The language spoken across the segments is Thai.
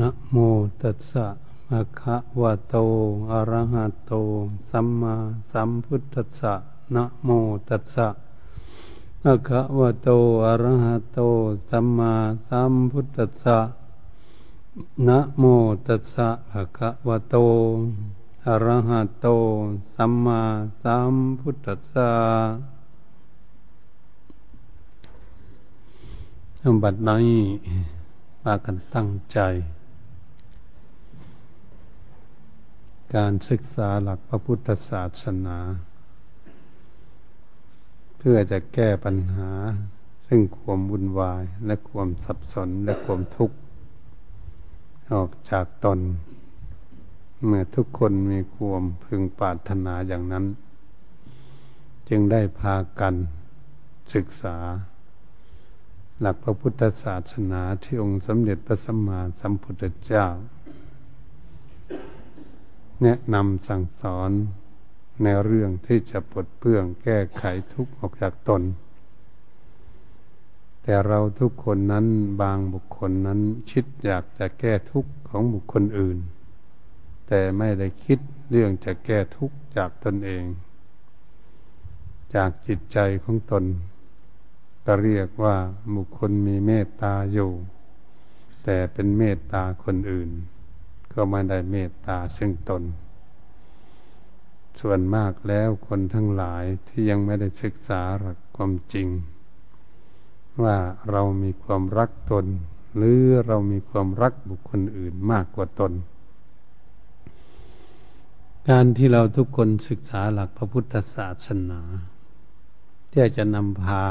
นะโมตัสสะภะคะวะโต อะระหะโต สัมมาสัมพุทธัสสะนะโมตัสสะภะคะวะโต อะระหะโต สัมมาสัมพุทธัสสะนะโมตัสสะภะคะวะโต อะระหะโต สัมมาสัมพุทธัสสะบัดนี้พากันตั้งใจ การศึกษาหลักพระพุทธศาสนา เพื่อจะแก้ปัญหา ซึ่งความวุ่นวายและความสับสนและความทุกข์ออกจากตน เมื่อทุกคนมีความพึงปรารถนาอย่างนั้น จึงได้พากันศึกษา หลักพระพุทธศาสนาที่องค์สมเด็จพระสัมมาสัมพุทธเจ้า แนะนำสั่งสอนในเรื่องที่จะปลดเปลื้องแก้ไขทุกข์ออกจากตน แต่เราทุกคนนั้นบางบุคคลนั้นคิดอยากจะแก้ทุกข์ของบุคคลอื่น แต่ไม่ได้คิดเรื่องจะแก้ทุกข์จากตนเอง จากจิตใจของตน ก็เรียกว่าบุคคลมีเมตตาอยู่ แต่เป็นเมตตาคนอื่น ก็ไม่ได้เมตตาซึ่งตน ส่วนมากแล้วคนทั้งหลายที่ยังไม่ได้ศึกษาหลักความจริง ว่าเรามีความรักตน หรือเรามีความรักบุคคลอื่นมากกว่าตน การที่เราทุกคนศึกษาหลักพระพุทธศาสนาที่จะนำพา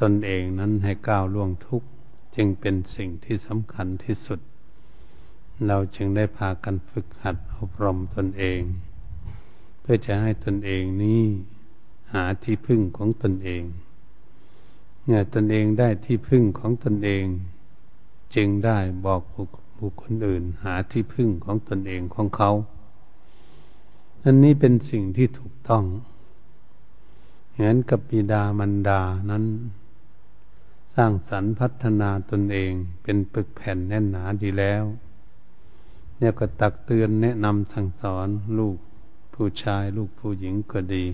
ตนเองนั้นให้ก้าวล่วงทุกข์จึงเป็นสิ่งที่สำคัญที่สุด เราจึงได้พากันฝึกหัดอบรมตนเอง เพื่อจะให้ตนเองนี้หาที่พึ่งของตนเองเนี่ยตนเองได้ที่พึ่งของตนเอง จึงได้บอกบุคคลอื่น หาที่พึ่งของตนเองของเขาอันนี้เป็นสิ่งที่ถูกต้องเหมือนกับบิดามันดานั้น สร้างสรรค์พัฒนาตนเองเป็นปึกแผ่นแน่นหนาดีแล้ว เนี่ยก็ตักเตือนแนะนำสั่งสอนลูกผู้ชายลูกผู้หญิงก็ดี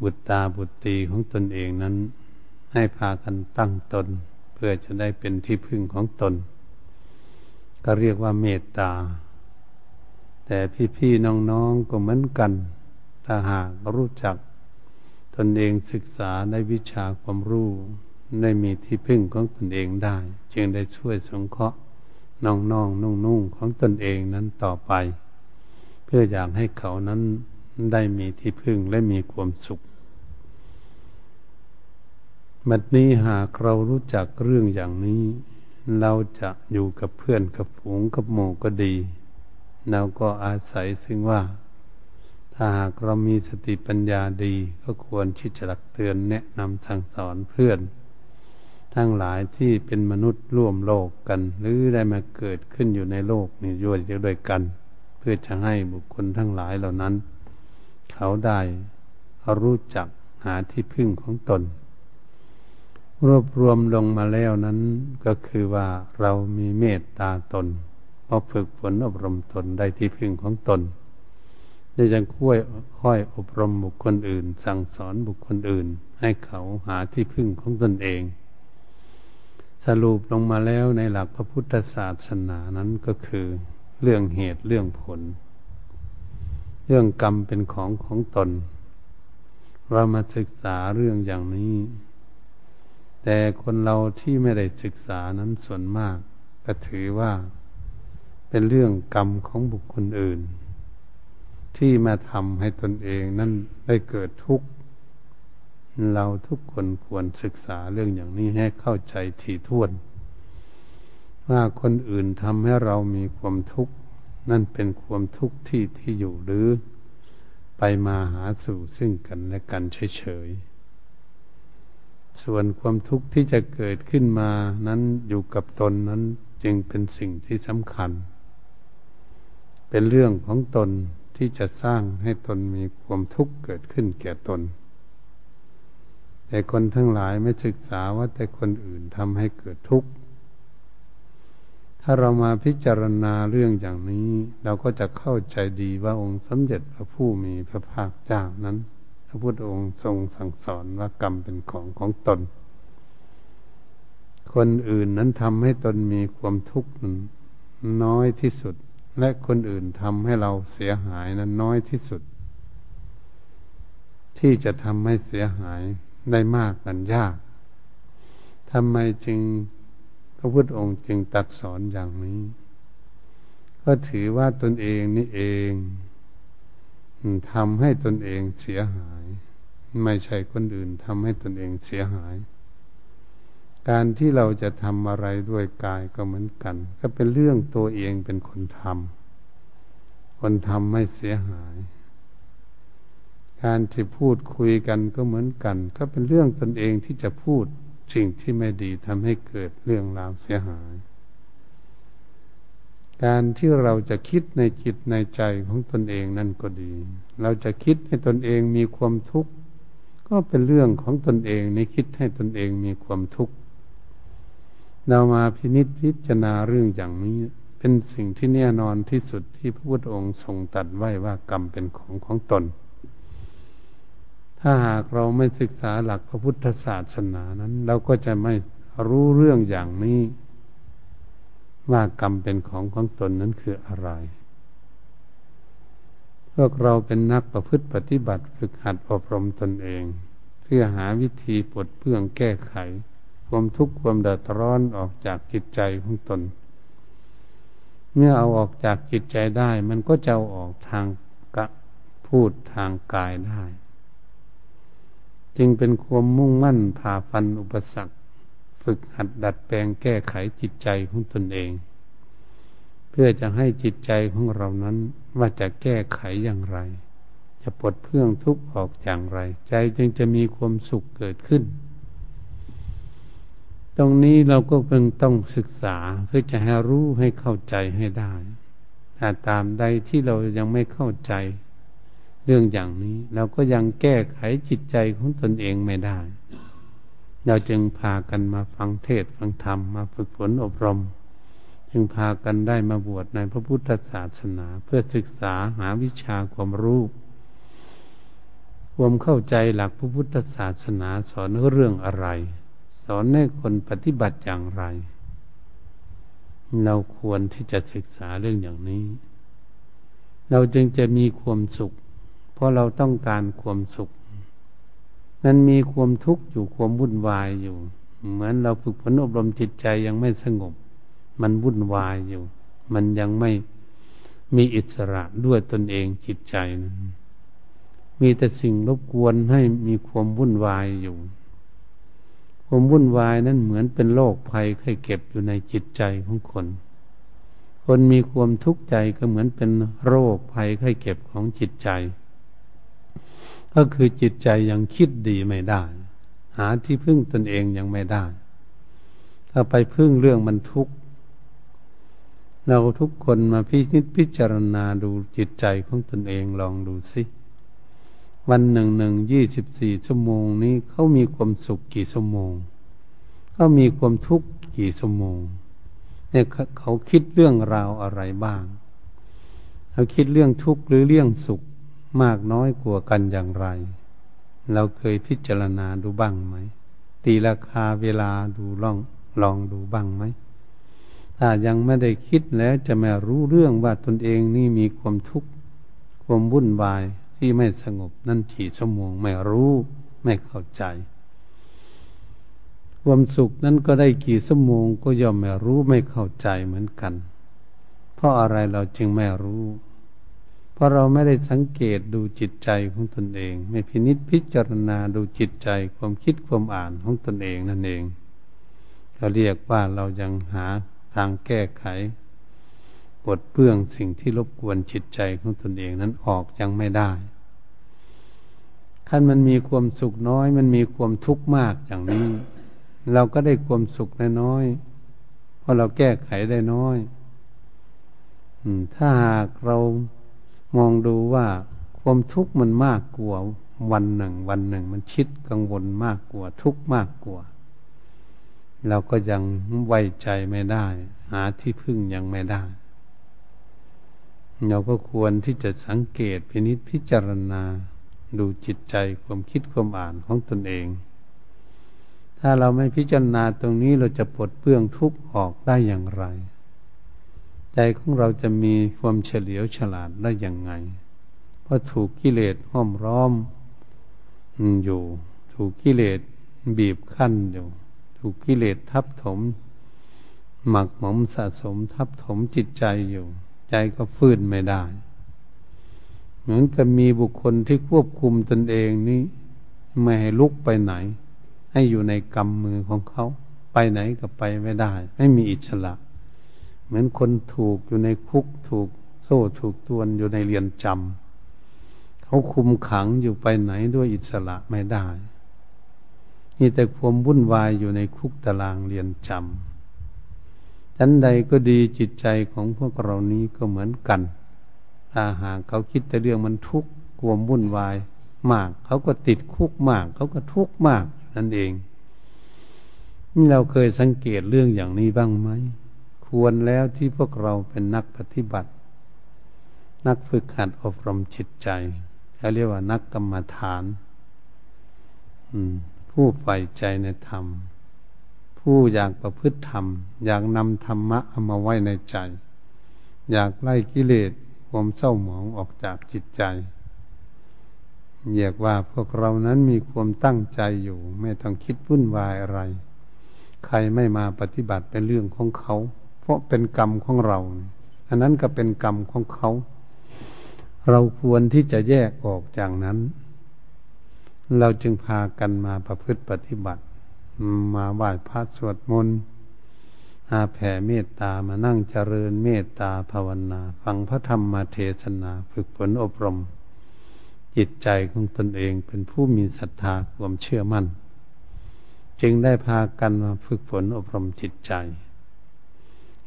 บุตรตาบุตรตีของตนเองนั้น ให้พากันตั้งตน เพื่อจะได้เป็นที่พึ่งของตน ก็เรียกว่าเมตตา แต่พี่ๆน้องๆก็เหมือนกันถ้าหากรู้จักตนเองศึกษาในวิชาความรู้ได้มีที่พึ่งของตนเองได้ จึงได้ช่วยสงเคราะห์ น้องๆนนุ่งๆของตนเองนั้นต่อไป เพื่ออยากให้เขานั้นได้มีที่พึ่งและมีความสุขบัดนี้หากเรารู้จักเรื่องอย่างนี้ เราจะอยู่กับเพื่อนกับฝูงกับหมู่ก็ดีเราก็อาศัยซึ่งว่า ถ้าหากเรามีสติปัญญาดีก็ควรที่จะตักเตือนแนะนำสั่งสอนเพื่อน ทั้งหลายที่เป็นมนุษย์ร่วมโลกกัน หรือได้มาเกิดขึ้นอยู่ในโลกนี่ด้วยด้วยกัน เพื่อจะให้บุคคลทั้งหลายเหล่านั้น เขาได้รู้จักหาที่พึ่งของตน รวบรวมลงมาแล้วนั้นก็คือว่าเรามีเมตตาตนพอฝึกฝนอบรมตนได้ที่พึ่งของตนจะยังค่อยค่อยอบรมบุคคลอื่น สั่งสอนบุคคลอื่น ให้เขาหาที่พึ่งของตนเอง สรุปลงมาแล้วในหลักพระพุทธศาสนานั้นก็คือเรื่องเหตุเรื่องผล เรื่องกรรมเป็นของของตน เรามาศึกษาเรื่องอย่างนี้ แต่คนเราที่ไม่ได้ศึกษานั้นส่วนมาก ก็ถือว่า เป็นเรื่องกรรมของบุคคลอื่น ที่มาทำให้ตนเองนั้นได้เกิดทุกข์ เราทุกคนควรศึกษาเรื่องอย่างนี้ให้เข้าใจถี่ถ้วน ว่าคนอื่นทำให้เรามีความทุกข์ นั่นเป็นความทุกข์ที่ที่อยู่หรือ ไปมาหาสู่ซึ่งกันและกันเฉยๆส่วนความทุกข์ที่จะเกิดขึ้นมานั้นอยู่กับตนนั้นจึงเป็นสิ่งที่สำคัญ เป็นเรื่องของตนที่จะสร้างให้ตนมีความทุกข์เกิดขึ้นแก่ตน แต่คนทั้งหลายไม่ศึกษาว่าแต่คนอื่นทำให้เกิดทุกข์ ถ้าเรามาพิจารณาเรื่องอย่างนี้ เราก็จะเข้าใจดีว่าองค์สมเด็จพระผู้มีพระภาคเจ้านั้น พระพุทธองค์ทรงสั่งสอนว่ากรรมเป็นของของตน คนอื่นนั้นทำให้ตนมีความทุกข์น้อยที่สุด และคนอื่นทำให้เราเสียหายนั้นน้อยที่สุด ที่จะทำให้เสียหาย ได้มากนั้นยากทำไมจึงพระพุทธองค์จึงตัดสอนอย่างนี้ ก็ถือว่าตนเองนี่เองทำให้ตนเองเสียหาย ไม่ใช่คนอื่นทำให้ตนเองเสียหาย การที่เราจะทำอะไรด้วยกายก็เหมือนกัน ก็เป็นเรื่องตัวเองเป็นคนทำคนทำไม่เสียหาย การที่พูดคุยกันก็เหมือนกัน ก็เป็นเรื่องตนเองที่จะพูดสิ่งที่ไม่ดีทำให้เกิดเรื่องราวเสียหาย การที่เราจะคิดในจิตในใจของตนเองนั่นก็ดี เราจะคิดให้ตนเองมีความทุกข์ ก็เป็นเรื่องของตนเองในคิดให้ตนเองมีความทุกข์ เรามาพินิจพิจารณาเรื่องอย่างนี้ เป็นสิ่งที่แน่นอนที่สุดที่พระพุทธองค์ทรงตัดไว้ว่ากรรมเป็นของของตน ถ้าหากเราไม่ศึกษาหลักพระพุทธศาสนานั้น เราก็จะไม่รู้เรื่องอย่างนี้ ว่ากรรมเป็นของของตนนั้นคืออะไร พวกเราเป็นนักประพฤติปฏิบัติฝึกหัดอบรมตนเอง เพื่อหาวิธีปลดเปลื้องแก้ไข ความทุกข์ความเดือดร้อนออกจากจิตใจของตน เมื่อเอาออกจากจิตใจได้ มันก็จะเอาออกทางกะพูดทางกายได้ จึงเป็นความมุ่งมั่นผ่าฟันอุปสรรค ฝึกหัดดัดแปลงแก้ไขจิตใจของตนเอง เพื่อจะให้จิตใจของเรานั้นว่าจะแก้ไขอย่างไร จะปลดเพื่องทุกข์ออกอย่างไร ใจจึงจะมีความสุขเกิดขึ้น ตรงนี้เราก็เพิ่งต้องศึกษาเพื่อจะให้รู้ให้เข้าใจให้ได้ถ้าตามใดที่เรายังไม่เข้าใจ เรื่องอย่างนี้ เราก็ยังแก้ไขจิตใจของตนเองไม่ได้ เราจึงพากันมาฟังเทศฟังธรรมมาฝึกฝนอบรม จึงพากันได้มาบวชในพระพุทธศาสนาเพื่อศึกษาหาวิชาความรู้ความเข้าใจหลักพระพุทธศาสนาสอนเรื่องอะไร สอนให้คนปฏิบัติอย่างไร เราควรที่จะศึกษาเรื่องอย่างนี้ เราจึงจะมีความสุข ราะเราต้องการความสุข นั้นมีความทุกข์อยู่ความวุ่นวายอยู่ เหมือนเราฝึกฝนอบรมจิตใจยังไม่สงบ มันวุ่นวายอยู่ มันยังไม่มีอิสระด้วยตนเองจิตใจนั้นมีแต่สิ่งรบกวนให้มีความวุ่นวายอยู่ ความวุ่นวายนั้นเหมือนเป็นโรคภัยไข้เก็บอยู่ในจิตใจของคน คนมีความทุกข์ใจก็เหมือนเป็นโรคภัยไข้เก็บของจิตใจ ก็คือจิตใจยังคิดดีไม่ได้ หาที่พึ่งตนเองยังไม่ได้ ถ้าไปพึ่งเรื่องมันทุกข์เราทุกคนมาพิจิตพิจารณาดูจิตใจของตนเองลองดูสิวันหนึ่งหนึ่งยี่สิบสี่ชั่วโมงนี้เขามีความสุขกี่ชั่วโมงเขามีความทุกข์กี่ชั่วโมงเนี่ยเขาคิดเรื่องราวอะไรบ้าง เขาคิดเรื่องทุกข์หรือเรื่องสุข มากน้อยกว่ากันอย่างไร เราเคยพิจารณาดูบ้างไหม ตีราคาเวลาดูลองลองดูบ้างไหม ถ้ายังไม่ได้คิดแล้วจะไม่รู้เรื่องว่าตนเองนี่มีความทุกข์ความวุ่นวายที่ไม่สงบนั่นกี่ชั่วโมงไม่รู้ไม่เข้าใจ ความสุขนั้นก็ได้กี่ชั่วโมงก็ย่อมไม่รู้ไม่เข้าใจเหมือนกัน เพราะอะไรเราจึงไม่รู้ เพราะเราไม่ได้สังเกตดูจิตใจของตนเอง ไม่พินิจพิจารณาดูจิตใจความคิดความอ่านของตนเองนั่นเองเราเรียกว่าเรายังหาทางแก้ไขปลดเปลื้องสิ่งที่รบกวนจิตใจของตนเองนั้นออกยังไม่ได้ขั้นมันมีความสุขน้อย มันมีความทุกข์มากอย่างนี้ เราก็ได้ความสุขน้อยเพราะเราแก้ไขได้น้อยถ้าหากเรา มองดูว่าความทุกข์มันมากกว่าวันหนึ่ง วันหนึ่ง มันชิดกังวลมากกว่า ทุกข์มากกว่าเราก็ยังไว้ใจไม่ได้ หาที่พึ่งยังไม่ได้ เราก็ควรที่จะสังเกตพินิจพิจารณาดูจิตใจความคิดความอ่านของตนเอง ถ้าเราไม่พิจารณาตรงนี้เราจะปลดเปลื้องทุกข์ออกได้อย่างไร ใจของเราจะมีความเฉลียวฉลาดได้อย่างไง เพราะถูกกิเลสห้อมร้อมอยู่ ถูกกิเลสบีบคั้นอยู่ ถูกกิเลสทับถม หมักหมมสะสมทับถมจิตใจอยู่ ใจก็ฟื้นไม่ได้ เหมือนกับมีบุคคลที่ควบคุมตนเองนี้ ไม่ให้ลุกไปไหน ให้อยู่ในกำมือของเขา ไปไหนก็ไปไม่ได้ ไม่มีอิสระ เหมือนคนถูกอยู่ในคุกถูกโซ่ถูกตวนอยู่ในเรียนจำเขาคุมขังอยู่ไปไหนด้วยอิสระไม่ได้มีแต่ความวุ่นวายอยู่ในคุกตารางเรียนจำชั้นใดก็ดีจิตใจของพวกเรานี้ก็เหมือนกัน ถ้าหากเขาคิดแต่เรื่องมันทุกข์ความวุ่นวายมาก เขาก็ติดคุกมาก เขาก็ทุกข์มากนั่นเองนี่เราเคยสังเกตเรื่องอย่างนี้บ้างไหม ควรแล้วที่พวกเราเป็นนักปฏิบัติ นักฝึกหัดอบรมจิตใจเขาเรียกว่านักกรรมฐานผู้ใฝ่ใจในธรรม ผู้อยากประพฤติธรรม อยากนำธรรมะเอามาไว้ในใจ อยากไล่กิเลสความเศร้าหมองออกจากจิตใจเรียกว่าพวกเรานั้นมีความตั้งใจอยู่ ไม่ต้องคิดวุ่นวายอะไร ใครไม่มาปฏิบัติเป็นเรื่องของเขา ราะเป็นกรรมของเรา อันนั้นก็เป็นกรรมของเขา เราควรที่จะแยกออกจากนั้น เราจึงพากันมาประพฤติปฏิบัติ มาไหว้พระสวดมนต์อาแผ่เมตตามานั่งเจริญเมตตาภาวนา ฟังพระธรรมมาเทศนาฝึกฝนอบรม จิตใจของตนเองเป็นผู้มีศรัทธาความเชื่อมั่น จึงได้พากันมาฝึกฝนอบรมจิตใจ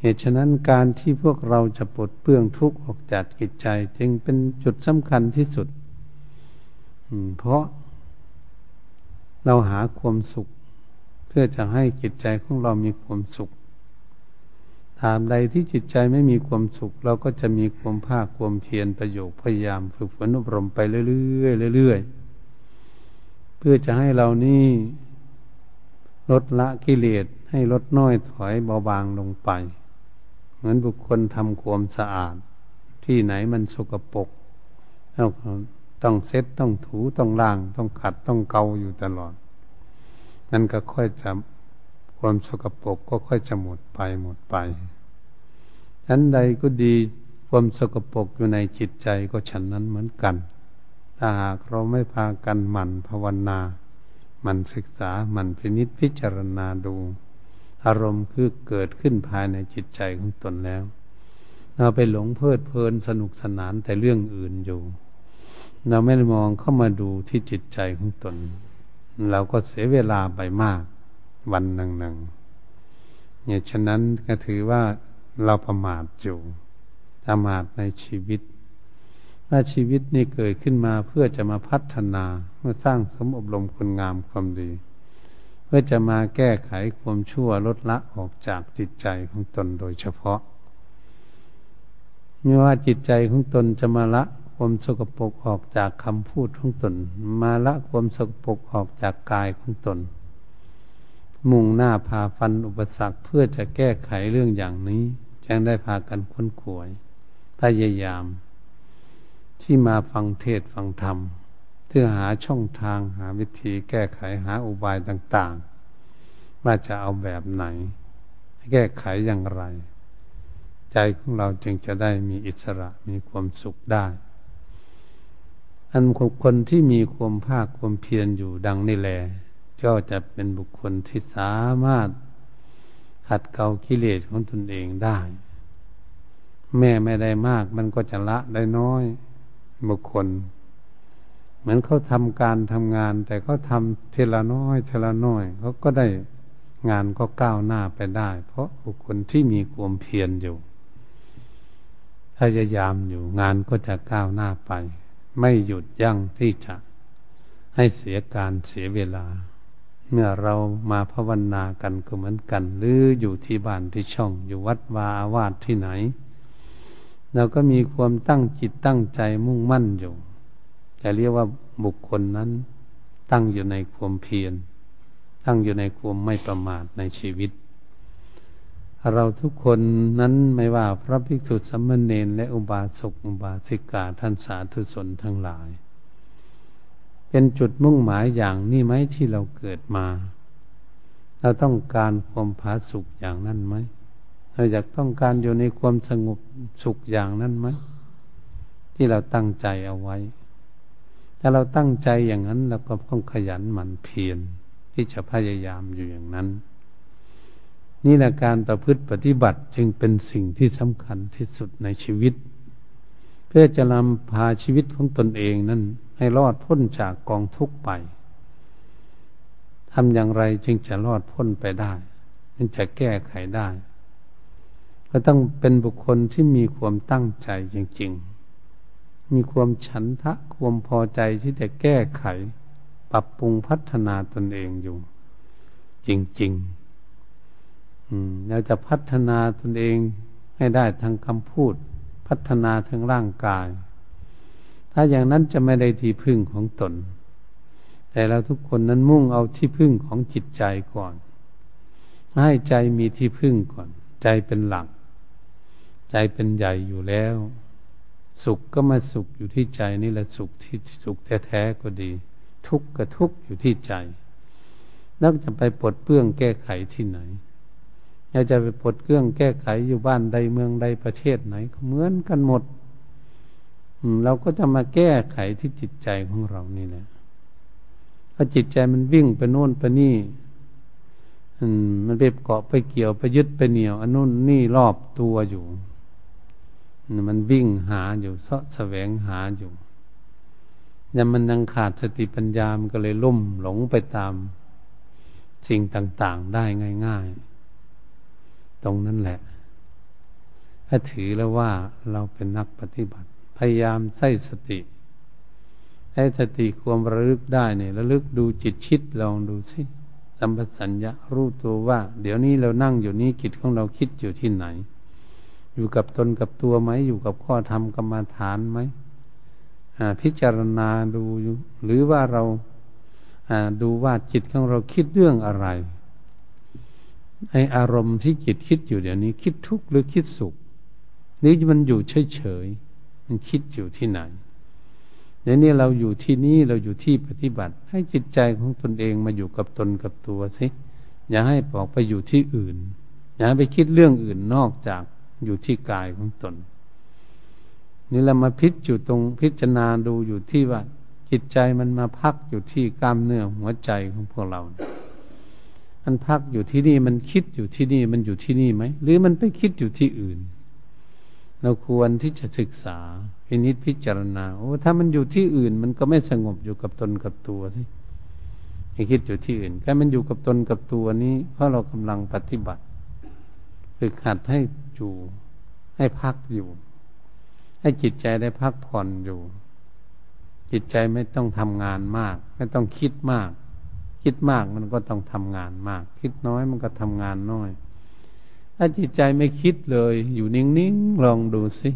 เหตุฉะนั้นการที่พวกเราจะปลดเปลื้องทุกข์ออกจากจิตใจ จึงเป็นจุดสำคัญที่สุดเพราะเราหาความสุข เพื่อจะให้จิตใจของเรามีความสุขตามใดที่จิตใจไม่มีความสุข เราก็จะมีความภาคความเพียรประโยชน์พยายามฝึกฝนอบรมไปเรื่อยๆเรื่อยๆเพื่อจะให้เรานี่ลดละกิเลสให้ลดน้อยถอยเบาบางลงไป มือนบุคคลทำความสะอาด ที่ไหนมันสกปรกแล้วต้องเซ็ตต้องถูต้องล้าง ต้องขัดต้องเกาอยู่ตลอด นั่นก็ค่อยจะความสกปรกก็ค่อยจะหมดไปหมดไปฉันใดก็ดีความสกปรกอยู่ในจิตใจก็ฉันนั้นเหมือนกัน ถ้าหากเราไม่พากันหมั่นภาวนา หมั่นศึกษา หมั่นพินิจพิจารณาดู อารมณ์คือเกิดขึ้นภายในจิตใจของตนแล้ว เราไปหลงเพลิดเพลินสนุกสนานแต่เรื่องอื่นอยู่ เราไม่ได้มองเข้ามาดูที่จิตใจของตน เราก็เสียเวลาไปมาก วันหนึ่งหนึ่งเนี่ยฉะนั้นก็ถือว่าเราประมาทอยู่ประมาทในชีวิตว่าชีวิตนี้เกิดขึ้นมาเพื่อจะมาพัฒนาเมื่อสร้างสมอบรมคุณงามความดี พื่อจะมาแก้ไขความชั่วลดละออกจากจิตใจของตนโดยเฉพาะไม่ว่าจิตใจของตนจะมาละความสกปรกออกจากคำพูดของตน มาละความสกปรกออกจากกายของตน มุ่งหน้าพาฟันอุปสรรคเพื่อจะแก้ไขเรื่องอย่างนี้จึงได้พากันค้นขวย พยายาม ที่มาฟังเทศฟังธรรม พื่อหาช่องทางหาวิธีแก้ไขหาอุบายต่าง ๆ ว่าจะเอาแบบไหน แก้ไขอย่างไร ใจของเราจึงจะได้มีอิสระมีความสุขได้ อันคนที่มีความภาคความเพียรอยู่ดังนี่แหละก็จะเป็นบุคคลที่สามารถขัดเกลากิเลสของตนเองได้ แม่ไม่ได้มากมันก็จะละได้น้อยบุคคล เหมือนเขาทำการทำงาน แต่เขาทำเทละน้อยเทละน้อยเขาก็ได้งานก็ก้าวหน้าไปได้ เพราะบุคคลที่มีความเพียรอยู่พยายามอยู่งานก็จะก้าวหน้าไป ไม่หยุดยั้งที่จะให้เสียการเสียเวลา เมื่อเรามาภาวนากันก็เหมือนกัน หรืออยู่ที่บ้านที่ช่อง อยู่วัดวาอาวาสที่ไหน เราก็มีความตั้งจิตตั้งใจมุ่งมั่นอยู่ แต่เรียกว่าบุคคลนั้นตั้งอยู่ในความเพียร ตั้งอยู่ในความไม่ประมาทในชีวิต เราทุกคนนั้นไม่ว่าพระภิกษุสัมมาเนนและอุบาสกอุบาสิกาท่านสาธุชนทั้งหลาย เป็นจุดมุ่งหมายอย่างนี้ไหมที่เราเกิดมา เราต้องการความผาสุขอย่างนั้นไหมเราอยากต้องการอยู่ในความสงบสุขอย่างนั้นไหมที่เราตั้งใจเอาไว้ ถ้าเราตั้งใจอย่างนั้นเราก็ต้องขยันหมั่นเพียรที่จะพยายามอยู่อย่างนั้น นี่แหละการประพฤติปฏิบัติจึงเป็นสิ่งที่สำคัญที่สุดในชีวิต เพื่อจะนำพาชีวิตของตนเองนั้น ให้รอดพ้นจากกองทุกข์ไปทำอย่างไรจึงจะรอดพ้นไปได้จึงจะแก้ไขได้ ก็ต้องเป็นบุคคลที่มีความตั้งใจจริง ๆ มีความฉันทะความพอใจที่จะแก้ไข ปรับปรุงพัฒนาตนเองอยู่ จริงๆเราจะพัฒนาตนเองให้ได้ทางคำพูด พัฒนาทางร่างกาย ถ้าอย่างนั้นจะไม่ได้ที่พึ่งของตน แต่เราทุกคนนั้นมุ่งเอาที่พึ่งของจิตใจก่อน ให้ใจมีที่พึ่งก่อน ใจเป็นหลัก ใจเป็นใหญ่อยู่แล้ว สุขก็มาสุขอยู่ที่ใจนี่แหละสุขที่สุขแท้ๆก็ดี ทุกข์ก็ทุกข์อยู่ที่ใจแล้วจะไปปลดเปลื้องแก้ไขที่ไหนอยากจะไปปลดเปลื้องแก้ไขอยู่บ้านใดเมืองใดประเทศไหนก็เหมือนกันหมดเราก็จะมาแก้ไขที่จิตใจของเรานี่แหละพอจิตใจมันวิ่งไปโน่นไปนี่มันไปเกาะไปเกี่ยวไปยึดไปเหนี่ยวอันนู้นนี่รอบตัวอยู่ มันวิ่งหาอยู่เสาะแสวงหาอยู่ยังมันยังขาดสติปัญญามันก็เลยล่มหลงไปตามสิ่งต่างๆได้ง่าย ๆ ตรงนั้นแหละ ถ้าถือแล้วว่าเราเป็นนักปฏิบัติ พยายามใส่สติ ให้สติความระลึกได้เนี่ยระลึกดูจิตชิดลองดูสิสัมปสัญญะรู้ตัวว่า เดี๋ยวนี้เรานั่งอยู่นี้จิตของเราคิดอยู่ที่ไหน อยู่กับตนกับตัวไหม อยู่กับข้อธรรมกรรมาฐานไหมพิจารณาดูหรือว่าเราดูว่าจิตของเราคิดเรื่องอะไรไออารมณ์ที่จิตคิดอยู่เดี๋ยวนี้ คิดทุกข์หรือคิดสุขนี่มันอยู่เฉยๆมันคิดอยู่ที่ไหนเดี๋ยวนี้เราอยู่ที่นี่เราอยู่ที่ปฏิบัติ ให้จิตใจของตนเองมาอยู่กับตนกับตัวสิอย่าให้ออกไปอยู่ที่อื่น อย่าไปคิดเรื่องอื่นนอกจาก อยู่ที่กายของตน นี่เรามาพิจอยู่ตรงพิจารณาดูอยู่ที่ว่า จิตใจมันมาพักอยู่ที่กล้ามเนื้อหัวใจของพวกเรามันพักอยู่ที่นี่มันคิดอยู่ที่นี่มันอยู่ที่นี่ไหมหรือมันไปคิดอยู่ที่อื่น เราควรที่จะศึกษาพินิจพิจารณาโอ้ถ้ามันอยู่ที่อื่น มันก็ไม่สงบอยู่กับตนกับตัวสิให้คิดอยู่ที่อื่นแค่มันอยู่กับตนกับตัวนี้ เพราะเรากำลังปฏิบัติฝึกหัดให้ อยู่ ให้พักอยู่ ให้จิตใจได้พักผ่อนอยู่ จิตใจไม่ต้องทำงานมาก ไม่ต้องคิดมาก คิดมากมันก็ต้องทำงานมาก คิดน้อยมันก็ทำงานน้อย ถ้าจิตใจไม่คิดเลย อยู่นิ่งๆลองดูสิ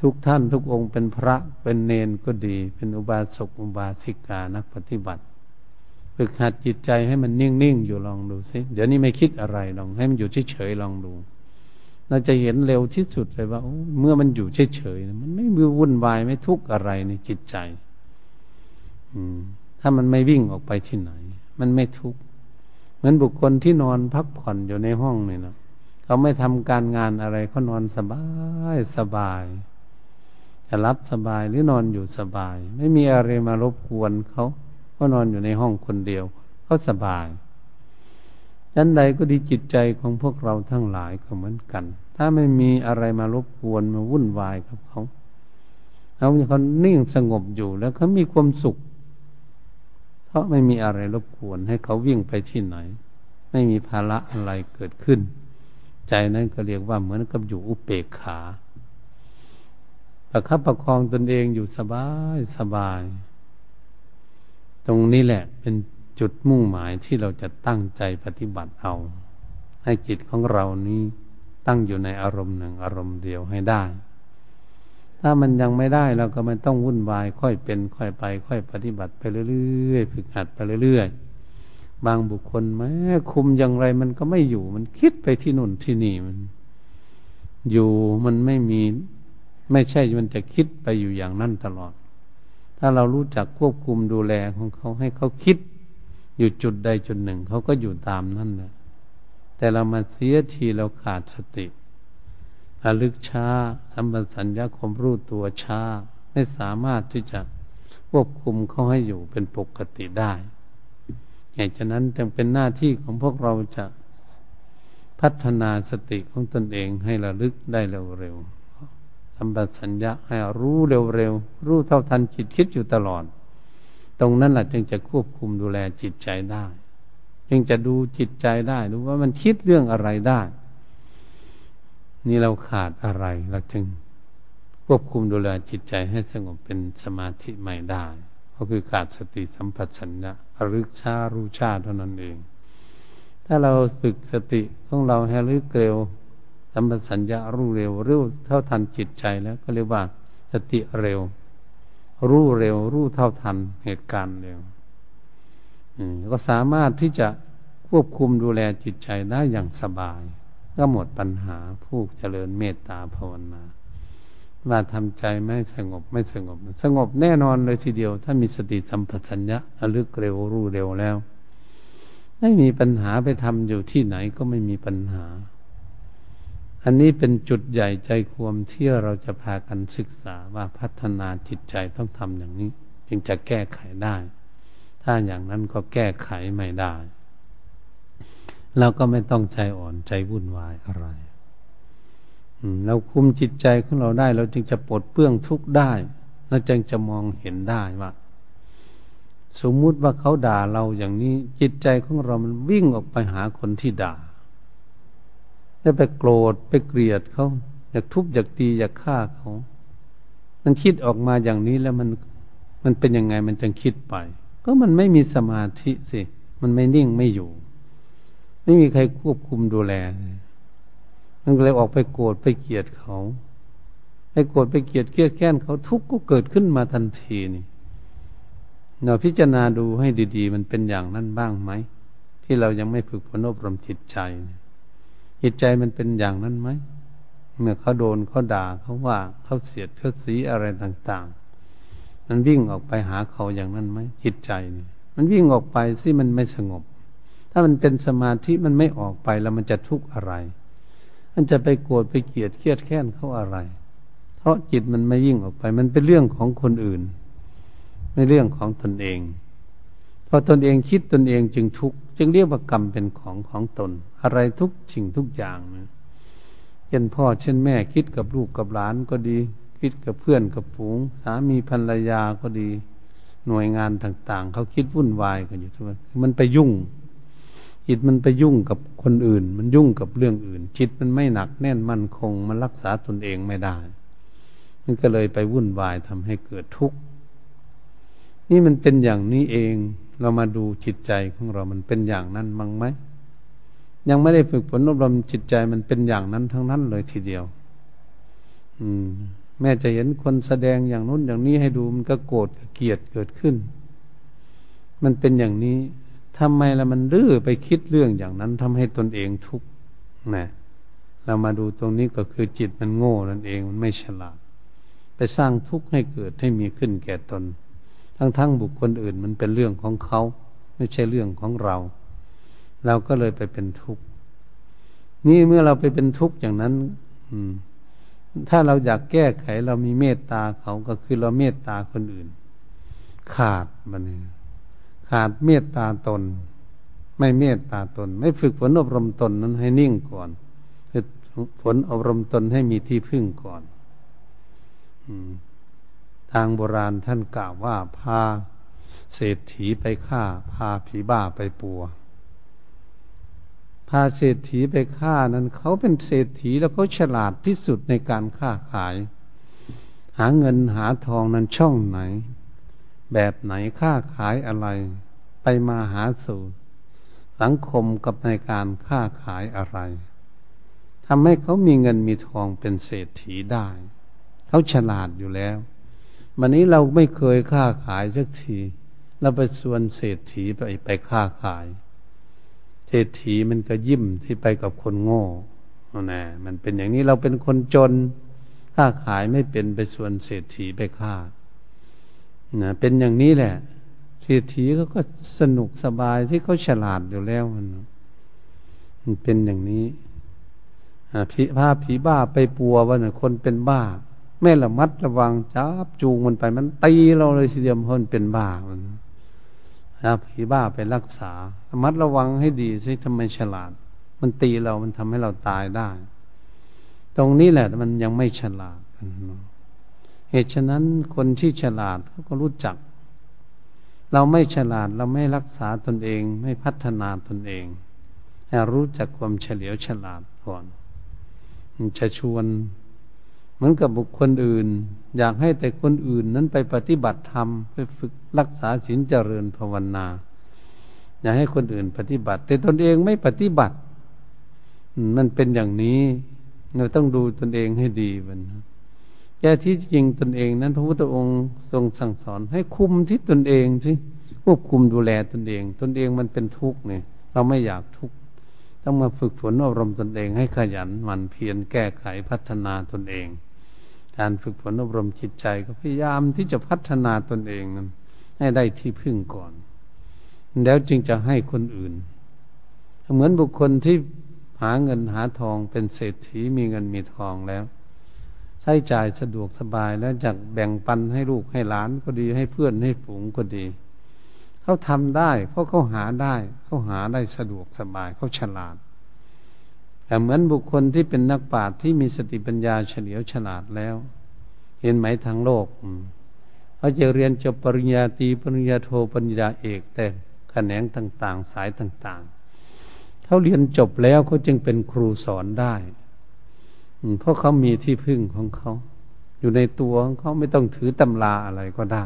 ทุกท่านทุกองค์เป็นพระเป็นเนนก็ดี เป็นอุบาสกอุบาสิกานักปฏิบัติ ฝึกหัดจิตใจให้มันนิ่งๆอยู่ลองดูสิเดี๋ยวนี้ไม่คิดอะไรลอง ให้มันอยู่เฉยๆลองดู เราจะเห็นเร็วที่สุดเลยว่าเมื่อมันอยู่เฉยๆมันไม่มีวุ่นวายไม่ทุกข์อะไรในจิตใจ อืม ถ้ามันไม่วิ่งออกไปที่ไหน มันไม่ทุกข์เหมือนบุคคลที่นอนพักผ่อนอยู่ในห้องนี่นะเขาไม่ทำการงานอะไรเขานอนสบายสบายจะรับสบายหรือนอนอยู่สบาย ไม่มีอะไรมารบกวนเขา ก็นอนอยู่ในห้องคนเดียว เขาสบายยันใดก็ดีจิตใจของพวกเราทั้งหลายก็เหมือนกัน ถ้าไม่มีอะไรมารบกวนมาวุ่นวายกับเขาเขาเขานิ่งสงบอยู่แล้วเขามีความสุข เพราะไม่มีอะไรรบกวนให้เขาวิ่งไปที่ไหน ไม่มีภาระอะไรเกิดขึ้น ใจนั้นก็เรียกว่าเหมือนกับอยู่อุเปกขาประคับประคองตนเองอยู่สบายสบาย ตรงนี้แหละเป็นจุดมุ่งหมายที่เราจะตั้งใจปฏิบัติเอา ให้จิตของเรานี้ตั้งอยู่ในอารมณ์หนึ่งอารมณ์เดียวให้ได้ ถ้ามันยังไม่ได้เราก็ไม่ต้องวุ่นวายค่อยเป็น ค่อยไป ค่อยปฏิบัติไปเรื่อยๆฝึกหัดไปเรื่อยๆบางบุคคลแม้คุมอย่างไรมันก็ไม่อยู่มันคิดไปที่นู่นที่นี่มัน อยู่มันไม่มี ไม่ใช่มันจะคิดไปอยู่อย่างนั้นตลอด ถ้าเรารู้จักควบคุมดูแลของเขาให้เขาคิดอยู่จุดใดจุดหนึ่ง เขาก็อยู่ตามนั่นแหละแต่เรามาเสียทีเราขาดสติระลึกช้าสัมปสัญญาคมรู้ตัวช้า ไม่สามารถที่จะควบคุมเขาให้อยู่เป็นปกติได้อย่างฉะนั้นจึงเป็นหน้าที่ของพวกเราจะพัฒนาสติของตนเองให้ระลึกได้เร็วๆ สัมปสัญญาให้รู้เร็วๆ รู้เท่าทันจิตคิดอยู่ตลอด ตรงนั้นแหละจึงจะควบคุมดูแลจิตใจได้ จึงจะดูจิตใจได้ดูว่ามันคิดเรื่องอะไรได้ นี่เราขาดอะไรเราจึงควบคุมดูแลจิตใจให้สงบเป็นสมาธิใหม่ได้ก็คือขาดสติสัมปชัญญะรึกชารู้ชาเท่านั้นเอง ถ้าเราฝึกสติของเราให้รึกเร็ว สัมปชัญญะรู้เร็วรู้เท่าทันจิตใจแล้วก็เรียกว่าสติเร็ว รู้เร็ว รู้เท่าทันเหตุการณ์เร็วก็สามารถที่จะควบคุมดูแลจิตใจได้อย่างสบาย ก็หมดปัญหาผู้เจริญเมตตาภาวนาว่าทำใจไม่สงบไม่สงบ สงบแน่นอนเลยทีเดียว ถ้ามีสติสัมปชัญญะระลึกเร็วรู้เร็วแล้ว ไม่มีปัญหาไปทำอยู่ที่ไหนก็ไม่มีปัญหา อันนี้เป็นจุดใหญ่ใจความที่เราจะพากันศึกษาว่าพัฒนาจิตใจต้องทำอย่างนี้ จึงจะแก้ไขได้ ถ้าอย่างนั้นก็แก้ไขไม่ได้ เราก็ไม่ต้องใจอ่อนใจวุ่นวายอะไรเราคุมจิตใจของเราได้ เราจึงจะปลดเปื้องทุกข์ได้เราจึงจะมองเห็นได้ว่าสมมุติว่าเขาด่าเราอย่างนี้ จิตใจของเรามันวิ่งออกไปหาคนที่ด่า แล้ไปโกรธไปเกลียดเขาอยากทุบอยากตีอยากฆ่าเขา มันคิดออกมาอย่างนี้แล้วมันมันเป็นยังไงมันจึงคิดไป ก็มันไม่มีสมาธิสิ มันไม่นิ่งไม่อยู่ ไม่มีใครควบคุมดูแล มันเลยออกไปโกรธไปเกลียดเขา ไปโกรธไปเกลียดเกลียดแค้นเขาทุกข์ก็เกิดขึ้นมาทันทีนี่เราพิจารณาดูให้ดี ๆ มันเป็นอย่างนั้นบ้างไหม ที่เรายังไม่ฝึกฝนอบรมจิตใจ จิตใจมันเป็นอย่างนั้นไหมเมื่อเขาโดนเขาด่าเขาว่าเขาเสียดเขาสีอะไรต่างๆ มันวิ่งออกไปหาเขาอย่างนั้นไหมจิตใจนี่มันวิ่งออกไปสิมันไม่สงบ ถ้ามันเป็นสมาธิมันไม่ออกไปแล้วมันจะทุกข์อะไร มันจะไปโกรธไปเกลียดเครียดแค้นเขาอะไร เพราะจิตมันไม่วิ่งออกไป มันเป็นเรื่องของคนอื่น ไม่เรื่องของตนเองพอตนเองคิดตนเองจึงทุกข์จึงเรียกว่ากรรมเป็นของของตน อะไรทุกสิ่งทุกอย่างนะเช่นพ่อเช่นแม่คิดกับลูกกับหลานก็ดี คิดกับเพื่อนกับฝูง สามีภรรยาก็ดี หน่วยงานต่าง ๆ เขาคิดวุ่นวายกันอยู่ทุกวันมันไปยุ่ง จิตมันไปยุ่งกับคนอื่น มันยุ่งกับเรื่องอื่น จิตมันไม่หนักแน่นมั่นคง มันรักษาตนเองไม่ได้มันก็เลยไปวุ่นวายทำให้เกิดทุกข์นี่มันเป็นอย่างนี้เอง เรามาดูจิตใจของเรา มันเป็นอย่างนั้นมั้งไหม ยังไม่ได้ฝึกฝนอบรมจิตใจมันเป็นอย่างนั้นทั้งนั้นเลยทีเดียว อืม แม่จะเห็นคนแสดงอย่างนู้นอย่างนี้ให้ดูมันก็โกรธเกลียดเกิดขึ้น มันเป็นอย่างนี้ทำไมละมันรื้อไปคิดเรื่องอย่างนั้นทำให้ตนเองทุกข์นะเรามาดูตรงนี้ก็คือจิตมันโง่นั่นเองมันไม่ฉลาด ไปสร้างทุกข์ให้เกิดให้มีขึ้นแก่ตน ทั้งๆบุคคลอื่นมันเป็นเรื่องของเขา ไม่ใช่เรื่องของเรา เราก็เลยไปเป็นทุกข์นี่เมื่อเราไปเป็นทุกข์อย่างนั้น อืม ถ้าเราอยากแก้ไข เรามีเมตตาเขาก็คือเราเมตตาคนอื่น ขาดมันขาดเมตตาตน ไม่เมตตาตน ไม่ฝึกฝนอบรมตนนั้นให้นิ่งก่อนฝึกฝนอบรมตนให้มีที่พึ่งก่อนทางโบราณท่านกล่าวว่าพาเศรษฐีไปฆ่า พาผีบ้าไปปัว พาเศรษฐีไปฆ่านั้น เขาเป็นเศรษฐีแล้วเขาฉลาดที่สุดในการค้าขาย หาเงินหาทองนั้นช่องไหน แบบไหนค้าขายอะไร ไปมาหาสู่สังคมกับในการค้าขายอะไรทำให้เขามีเงินมีทองเป็นเศรษฐีได้ เขาฉลาดอยู่แล้ววันนี้เราไม่เคยค้าขายสักทีเราไปชวนเศรษฐีไปไปค้าขาย รษฐีมันก็ยิ้มที่ไปกับคนโง่นะมันเป็นอย่างนี้เราเป็นคนจนค้าขายไม่เป็นไปชวนเศรษฐีไปค้านะเป็นอย่างนี้แหละ เศรษฐีเขาก็สนุกสบายที่เขาฉลาดอยู่แล้วมันมันเป็นอย่างนี้ผีผ้าผีบ้าไปปัวว่าเนี่ยคนเป็นบ้า แม่ละมัดระวังจับจูงมันไปมันตีเราเลยสิเดียมคนเป็นบ้ามัน นะผีบ้าไปรักษาระมัดระวังให้ดีสิทำไมฉลาด มันตีเรามันทำให้เราตายได้ ตรงนี้แหละมันยังไม่ฉลาดเหตุฉะนั้นคนที่ฉลาดเขาก็รู้จัก เราไม่ฉลาดเราไม่รักษาตนเอง ไม่พัฒนาตนเองรู้จักความเฉลียวฉลาดก่อนจะชวน มือนกับบุคคลอื่น อยากให้แต่คนอื่นนั้นไปปฏิบัติธรรมไปฝึกรักษาศีลเจริญภาวนา อยากให้คนอื่นปฏิบัติ แต่ตนเองไม่ปฏิบัติมันเป็นอย่างนี้ เราต้องดูตนเองให้ดีมันแก่ที่จริงตนเองนั้น พระพุทธองค์ทรงสั่งสอน ให้คุมที่ตนเองสิควบคุมดูแลตนเอง ตนเองมันเป็นทุกข์เนี่ยเราไม่อยากทุกข์ต้องมาฝึกฝนอบรมตนเองให้ขยันหมั่นเพียรแก้ไขพัฒนาตนเอง การฝึกฝนอบรมจิตใจก็พยายามที่จะพัฒนาตนเองนั้นให้ได้ที่พึ่งก่อน แล้วจึงจะให้คนอื่น เหมือนบุคคลที่หาเงินหาทองเป็นเศรษฐีมีเงินมีทองแล้ว ใช้จ่ายสะดวกสบายแล้วจากแบ่งปันให้ลูกให้หลานก็ดีให้เพื่อนให้ฝูงก็ดี เขาทำได้ เพราะเขาหาได้ เขาหาได้สะดวกสบายเขาฉลาด แต่เหมือนบุคคลที่เป็นนักปราชญ์ที่มีสติปัญญาเฉลียวฉลาดแล้ว เห็นไหมทางโลกเขาจะเรียนจบปริญญาตรีปริญญาโทปริญญาเอก แต่แขนงต่างๆ สายต่างๆเขาเรียนจบแล้วเขาจึงเป็นครูสอนได้เพราะเขามีที่พึ่งของเขา อยู่ในตัวของเขาไม่ต้องถือตำราอะไรก็ได้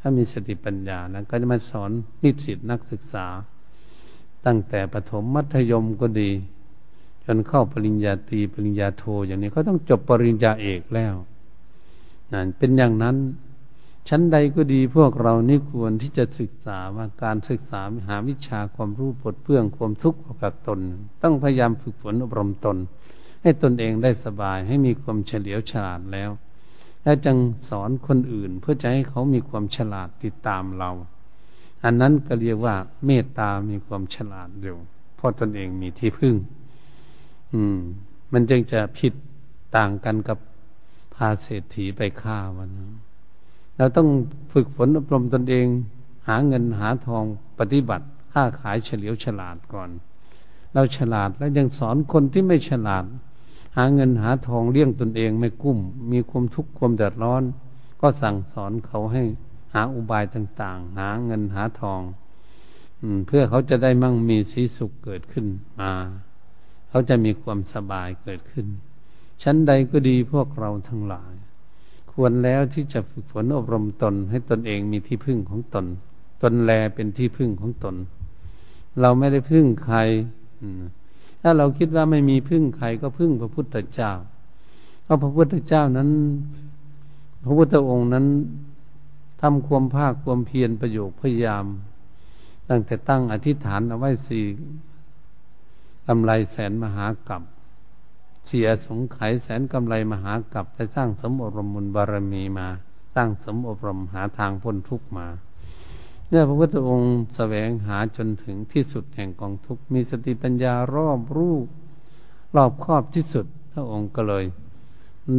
ถ้ามีสติปัญญานะก็จะมาสอนนิสิตนักศึกษา ตั้งแต่ประถมมัธยมก็ดี จนเข้าปริญญาตรีปริญญาโทอย่างนี้เขาต้องจบปริญญาเอกแล้วนั่นเป็นอย่างนั้น ชั้นใดก็ดีพวกเรานี่ควรที่จะศึกษาว่าการศึกษาหาวิชาความรู้ปลดเปลื้องความทุกข์ออกจากตน ต้องพยายามฝึกฝนอบรมตน ให้ตนเองได้สบายให้มีความเฉลียวฉลาดแล้ว แล้วจึงสอนคนอื่นเพื่อจะให้เขามีความฉลาดติดตามเรา อันนั้นก็เรียกว่าเมตตามีความฉลาดอยู่เพราะตนเองมีที่พึ่ง อืม มันจึงจะผิดต่างกันกับพาเศรษฐีไปฆ่าวันเราต้องฝึกฝนอบรมตนเอง หาเงินหาทองปฏิบัติค้าขายเฉลียวฉลาดก่อน เราฉลาดแล้วยังสอนคนที่ไม่ฉลาด หาเงินหาทองเลี้ยงตนเองไม่กุ้ม มีความทุกข์ความเดือดร้อน ก็สั่งสอนเขาให้หาอุบายต่าง ๆ หาเงินหาทอง อืเพื่อเขาจะได้มั่งมีสีสุขเกิดขึ้นมา เขาจะมีความสบายเกิดขึ้น ชั้นใดก็ดีพวกเราทั้งหลาย ควรแล้วที่จะฝึกฝนอบรมตนให้ตนเองมีที่พึ่งของตน ตนแลเป็นที่พึ่งของตน เราไม่ได้พึ่งใครถ้าเราคิดว่าไม่มีพึ่งใครก็พึ่งพระพุทธเจ้าเพราะพระพุทธเจ้านั้น พระพุทธองค์นั้นทำความภาคความเพียรประโยคพยายาม ตั้งแต่ตั้งอธิษฐานเอาไว้สี่ กำไรแสนมหากรัปเสียสงไขแสนกำไรมหากรัปแต่สร้างสมอบรมมุลบารมีมา สร้างสมอบรมหาทางพ้นทุกข์มาเมื่อพระพุทธองค์แสวงหาจนถึงที่สุดแห่งกองทุกมีสติปัญญารอบรู้รอบครอบที่สุดพระองค์ก็เลย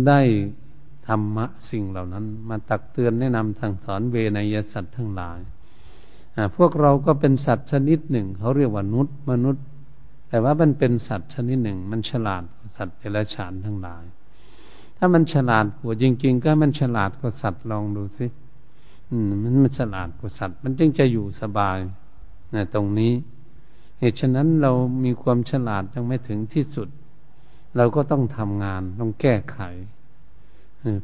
ได้ธรรมะสิ่งเหล่านั้น มาตักเตือนแนะนำสั่งสอนเวนยสัตว์ทั้งหลาย พวกเราก็เป็นสัตว์ชนิดหนึ่ง เขาเรียกว่านุษย์ มนุษย์ แต่ว่ามันเป็นสัตว์ชนิดหนึ่ง มันฉลาดกว่าสัตว์เดรัจฉานทั้งหลาย ถ้ามันฉลาดกว่าจริง ๆ ก็มันฉลาดกว่าสัตว์ลองดูสิมันมันฉลาดกว่าสัตว์ มันจึงจะอยู่สบายนะตรงนี้เหตุฉะนั้นเรามีความฉลาดยังไม่ถึงที่สุด เราก็ต้องทำงานต้องแก้ไข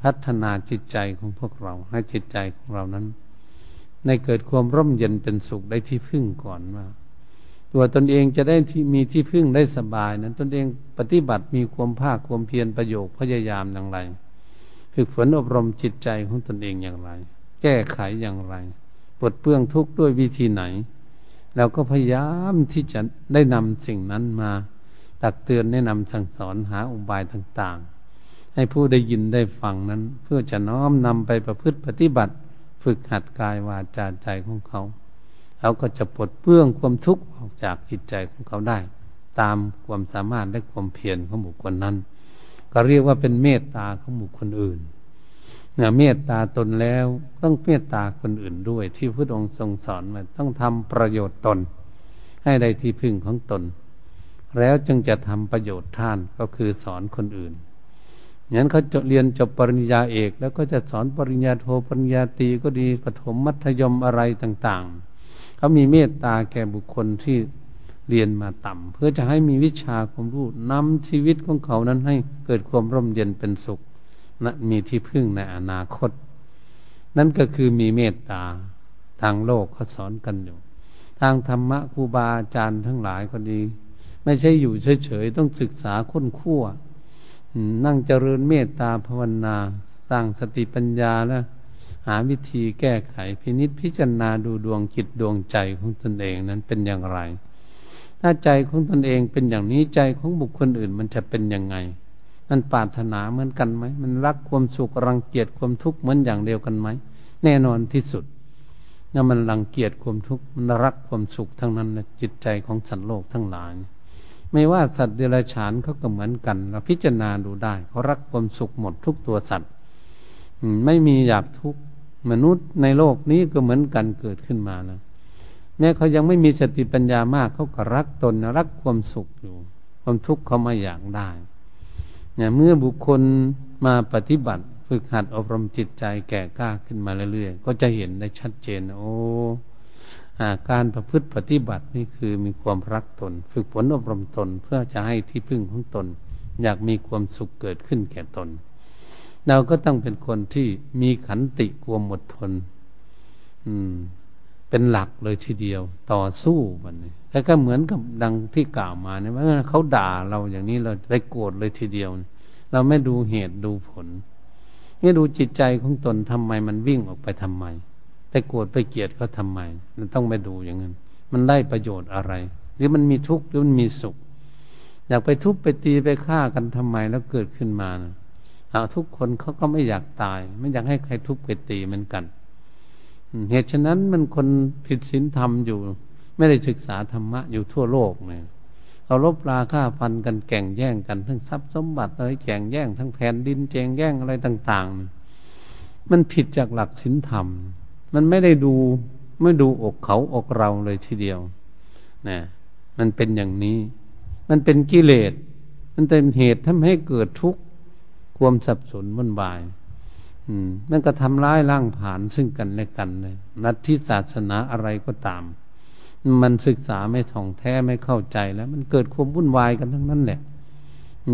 พัฒนาจิตใจของพวกเรา ให้จิตใจของเรานั้น ในเกิดความร่มเย็นเป็นสุขได้ที่พึ่งก่อนว่า ตัวตนเองจะได้มีที่พึ่งได้สบาย นั้นตนเองปฏิบัติมีความภาคความเพียรประโยชน์พยายามอย่างไร ฝึกฝนอบรมจิตใจของตนเองอย่างไร แก้ไขอย่างไรปลดเปลื้องทุกข์ด้วยวิธีไหนเราก็พยายามที่จะได้นำสิ่งนั้นมา ตักเตือนแนะนำสั่งสอนหาอุบายต่างๆ ให้ผู้ได้ยินได้ฟังนั้น เพื่อจะน้อมนำไปประพฤติปฏิบัติ ฝึกหัดกายวาจาใจของเขา เขาก็จะปลดเปลื้องความทุกข์อ จากจิตใจของเขาได้ ตามความสามารถและความเพียรของบุคคลนั้น ก็เรียกว่าเป็นเมตตาของบุคคลอื่นเนี่ยเมตตาตนแล้วต้องเมตตาคนอื่นด้วย ที่พระองค์ทรงสอนมาต้องทำประโยชน์ตน ให้ได้ที่พึ่งของตน แล้วจึงจะทำประโยชน์ท่านก็คือสอนคนอื่นอย่างนั้นเขาจะเรียนจบปริญญาเอก แล้วก็จะสอนปริญญาโทปริญญาตรีก็ดีปฐมมัธยมอะไรต่าง ๆ เขามีเมตตาแก่บุคคลที่เรียนมาต่ำเพื่อจะให้มีวิชาความรู้นำชีวิตของเขานั้นให้เกิดความร่มเย็นเป็นสุขนะมีที่พึ่งในอนาคต นั่นก็คือมีเมตตาทางโลกเขาสอนกันอยู่ ทางธรรมะครูบาอาจารย์ทั้งหลายก็ดี ไม่ใช่อยู่เฉยๆต้องศึกษาค้นคั่วนั่งเจริญเมตตาภาวนาสร้างสติปัญญาแล้วาวิธีแก้ไขพินิษพิจารณาดูดวงจิตดวงใจของตนเองนั้นเป็นอย่างไร ถ้าใจของตนเองเป็นอย่างนี้ใจของบุคคลอื่นมันจะเป็นยังไง มันปรารถนาเหมือนกันไหม มันรักความสุขรังเกียจความทุกข์เหมือนอย่างเดียวกันไหม แน่นอนที่สุดถ้ามันรังเกียจความทุกข์มันรักความสุขทั้งนั้นจิตใจของสัตว์โลกทั้งหลาย ไม่ว่าสัตว์เดรัจฉานเขาก็เหมือนกันเราพิจารณาดูได้เขารักความสุขหมดทุกตัวสัตว์ไม่มีอยากทุกข์ มนุษย์ในโลกนี้ก็เหมือนกันเกิดขึ้นมาแล้วแม้เขายังไม่มีสติปัญญามากเขาก็รักตนรักความสุขอยู่ ความทุกข์เขาไม่อยากได้เนี่ยเมื่อบุคคลมาปฏิบัติ ฝึกหัดอบรมจิตใจแก่กล้าขึ้นมาเรื่อยๆก็จะเห็นได้ชัดเจน โอ้การประพฤติปฏิบัตินี่คือมีความรักตน ฝึกฝนอบรมตนเพื่อจะให้ที่พึ่งของตน อยากมีความสุขเกิดขึ้นแก่ตน เราก็ต้องเป็นคนที่มีขันติความอดทน อืม เป็นหลักเลยทีเดียว ต่อสู้มันนี่แล้วก็เหมือนกับดังที่กล่าวมาเนี่ยว่าเขาด่าเราอย่างนี้เราไปโกรธเลยทีเดียว เราไม่ดูเหตุดูผลไม่ดูจิตใจของตนทำไมมันวิ่งออกไปทำไม ไปโกรธไปเกลียดเขาทาไม มันต้องไปดูอย่างนั้น มันได้ประโยชน์อะไร หรือมันมีทุกข์หรือมันมีสุข อยากไปทุบไปตีไปฆ่ากันทำไมแล้วเกิดขึ้นมานะ เอาทุกคนเขาก็ไม่อยากตาย ไม่อยากให้ใครทุบไปตีเหมือนกัน เหตุฉะนั้นมันคนผิดศีลธรรมอยู่ ไม่ได้ศึกษาธรรมะอยู่ทั่วโลกเนี่ยเราลบราค่าฟันกันแก่งแย่งกัน ทั้งทรัพย์สมบัติอะไรแข่งแย่งทั้งแผ่นดินแจงแย่งอะไรต่าง ๆ มันผิดจากหลักศีลธรรม มันไม่ได้ดูไม่ดูอกเขาอกเราเลยทีเดียวนะมันเป็นอย่างนี้ มันเป็นกิเลส มันเป็นเหตุทำให้เกิดทุกข์ ความสับสนวุ่นวายอืมมันก็ทำร้ายร่างผานซึ่งกันและกันเลยนัตทิศาสนาอะไรก็ตาม มันศึกษาไม่ท่องแท้ไม่เข้าใจแล้ว มันเกิดความวุ่นวายกันทั้งนั้นแหละ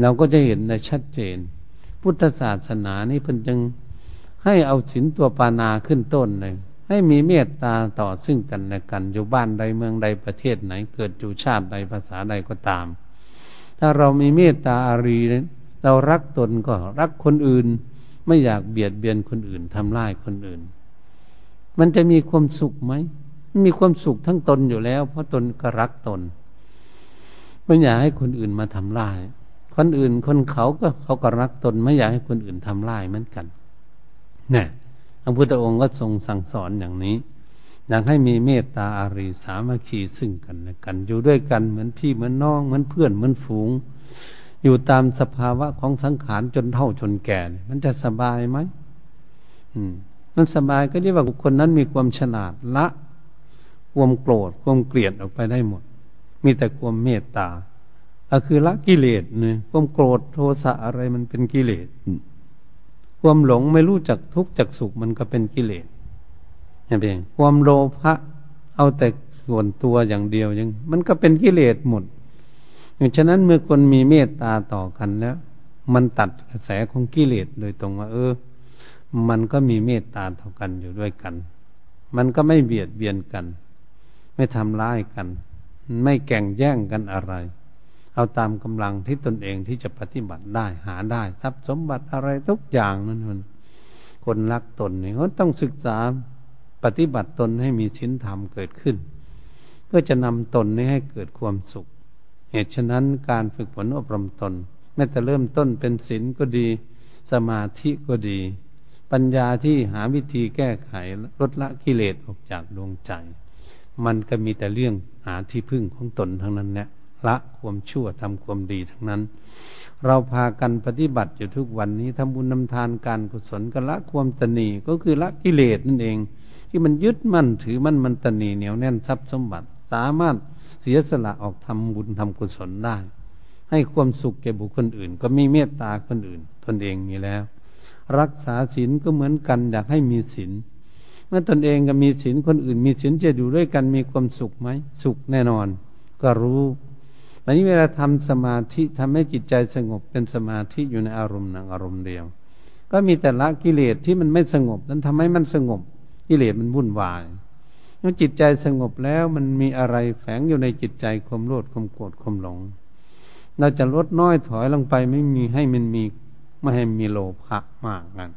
เราก็จะเห็นในชัดเจน พุทธศาสนานี่เพิ่นจึงให้เอาศีลตัวปานาขึ้นต้นเลยให้มีเมตตาต่อซึ่งกันและกัน อยู่บ้านใดเมืองใดประเทศไหน เกิดอยู่ชาติใดภาษาใดก็ตาม ถ้าเรามีเมตตาอารี เรารักตนก็รักคนอื่น ไม่อยากเบียดเบียนคนอื่นทำร้ายคนอื่น มันจะมีความสุขไหมมีความสุขทั้งตนอยู่แล้ว เพราะตนก็รักตน ไม่อยากให้คนอื่นมาทำลาย คนอื่นคนเขาก็เขาก็รักตน ไม่อยากให้คนอื่นทำลายเหมือนกันเนี่ยพระพุทธองค์ก็ทรงสั่งสอนอย่างนี้อยากให้มีเมตตาอารีสามัคคีซึ่งกันและกัน อยู่ด้วยกันเหมือนพี่เหมือนน้องเหมือนเพื่อนเหมือนฝูง อยู่ตามสภาวะของสังขารจนเท่าจนแก่ มันจะสบายไหมอืมมันสบายก็เรียกว่าคคลนั้นมีความฉลาดละความโกรธความเกลียดออกไปได้หมด มีแต่ความเมตตาก็คือละกิเลสเนี่ยความโกรธโทสะอะไรมันเป็นกิเลสความหลงไม่รู้จักทุกข์จักสุขมันก็เป็นกิเลสอย่างเองความโลภะเอาแต่ส่วนตัวอย่างเดียวยัง มันก็เป็นกิเลสหมด ฉะนั้นเมื่อคนมีเมตตาต่อกันแล้ว มันตัดกระแสของกิเลสโดยตรงว่า เออ มันก็มีเมตตาต่อกันอยู่ด้วยกัน มันก็ไม่เบียดเบียนกัน ไม่ทำร้ายกัน ไม่แก่งแย่งกันอะไร เอาตามกำลังที่ตนเองที่จะปฏิบัติได้หาได้ ทรัพย์สมบัติอะไรทุกอย่างนั่นมันคนรักตนเนี่ยเขาต้องศึกษาปฏิบัติตนให้มีชิ้นธรรมเกิดขึ้น เพื่อจะนำตนนี้ให้เกิดความสุข เหตุฉะนั้นการฝึกฝนอบรมตน แม้แต่เริ่มต้นเป็นศีลก็ดี สมาธิก็ดี ปัญญาที่หาวิธีแก้ไขลดละกิเลสออกจากดวงใจ มันก็มีแต่เรื่องหาที่พึ่งของตนทั้งนั้นแหละละความชั่วทำความดีทั้งนั้น เราพากันปฏิบัติอยู่ทุกวันนี้ทำบุญนำทานการกุศลก็ละความตนีก็คือละกิเลสนั่นเอง ที่มันยึดมั่นถือมั่นมันตนีเหนียวแน่นทรัพย์สมบัติสามารถ เสียสละออกทำบุญทำกุศลได้ ให้ความสุขแก่บุคคลอื่น ก็มีเมตตาคนอื่น ตนเองมีแล้ว รักษาศีลก็เหมือนกันอยากให้มีศีลเมื่อตนเองก็มีศีลคนอื่น มีศีลจะอยู่ด้วยกันมีความสุขไหมสุขแน่นอน ก็รู้วันนี้เวลาทำสมาธิทำให้จิตใจสงบเป็นสมาธิอยู่ในอารมณ์หนึ่งอารมณ์เดียว ก็มีแต่ละกิเลสที่มันไม่สงบ นั้นทำให้มันสงบ กิเลสมันวุ่นวาย มื่อจิตใจสงบแล้วมันมีอะไรแฝงอยู่ในจิตใจความโลภความโกรธความหลง เราจะลดน้อยถอยลงไปไม่มีให้มันมีไม่ให้มีโลภะมากนัน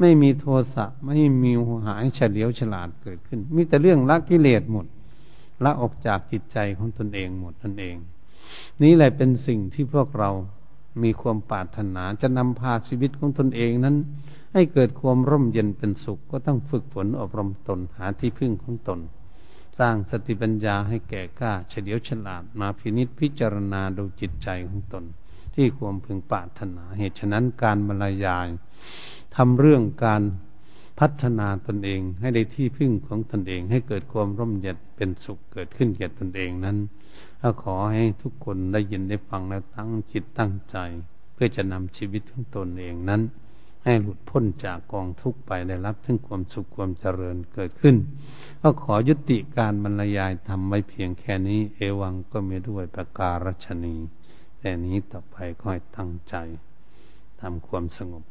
ไม่มีโทสะไม่มีหายเฉลียวฉลาดเกิดขึ้น มีแต่เรื่องละกิเลสหมดละออกจากจิตใจของตนเองหมดนั่นเอง นี้แหละเป็นสิ่งที่พวกเรามีความปรารถนาจะนำพาชีวิตของตนเองนั้น ให้เกิดความร่มเย็นเป็นสุขก็ต้องฝึกฝนอบรมตนหาที่พึ่งของตน สร้างสติปัญญาให้แก่กล้าเฉลียวฉลาดมาพินิษพิจารณาดูจิตใจของตน ที่ความพึงปรารถนาเหตุฉะนั้นการบรรยายทำเรื่องการพัฒนาตนเองให้ได้ที่พึ่งของตนเอง ให้เกิดความร่มเย็นเป็นสุขเกิดขึ้นแก่ตนเองนั้นขอให้ทุกคนได้ยินได้ฟังแล้วตั้งจิตตั้งใจ เพื่อจะนำชีวิตของตนเองนั้น ให้หลุดพ้นจากกองทุกข์ไปได้รับถึงความสุขความเจริญเกิดขึ้น ก็ขอยุติการบรรยายทำไว้เพียงแค่นี้ เอวังก็มีด้วยประการชนี แต่นี้ต่อไปก็ให้ตั้งใจทำความสงบ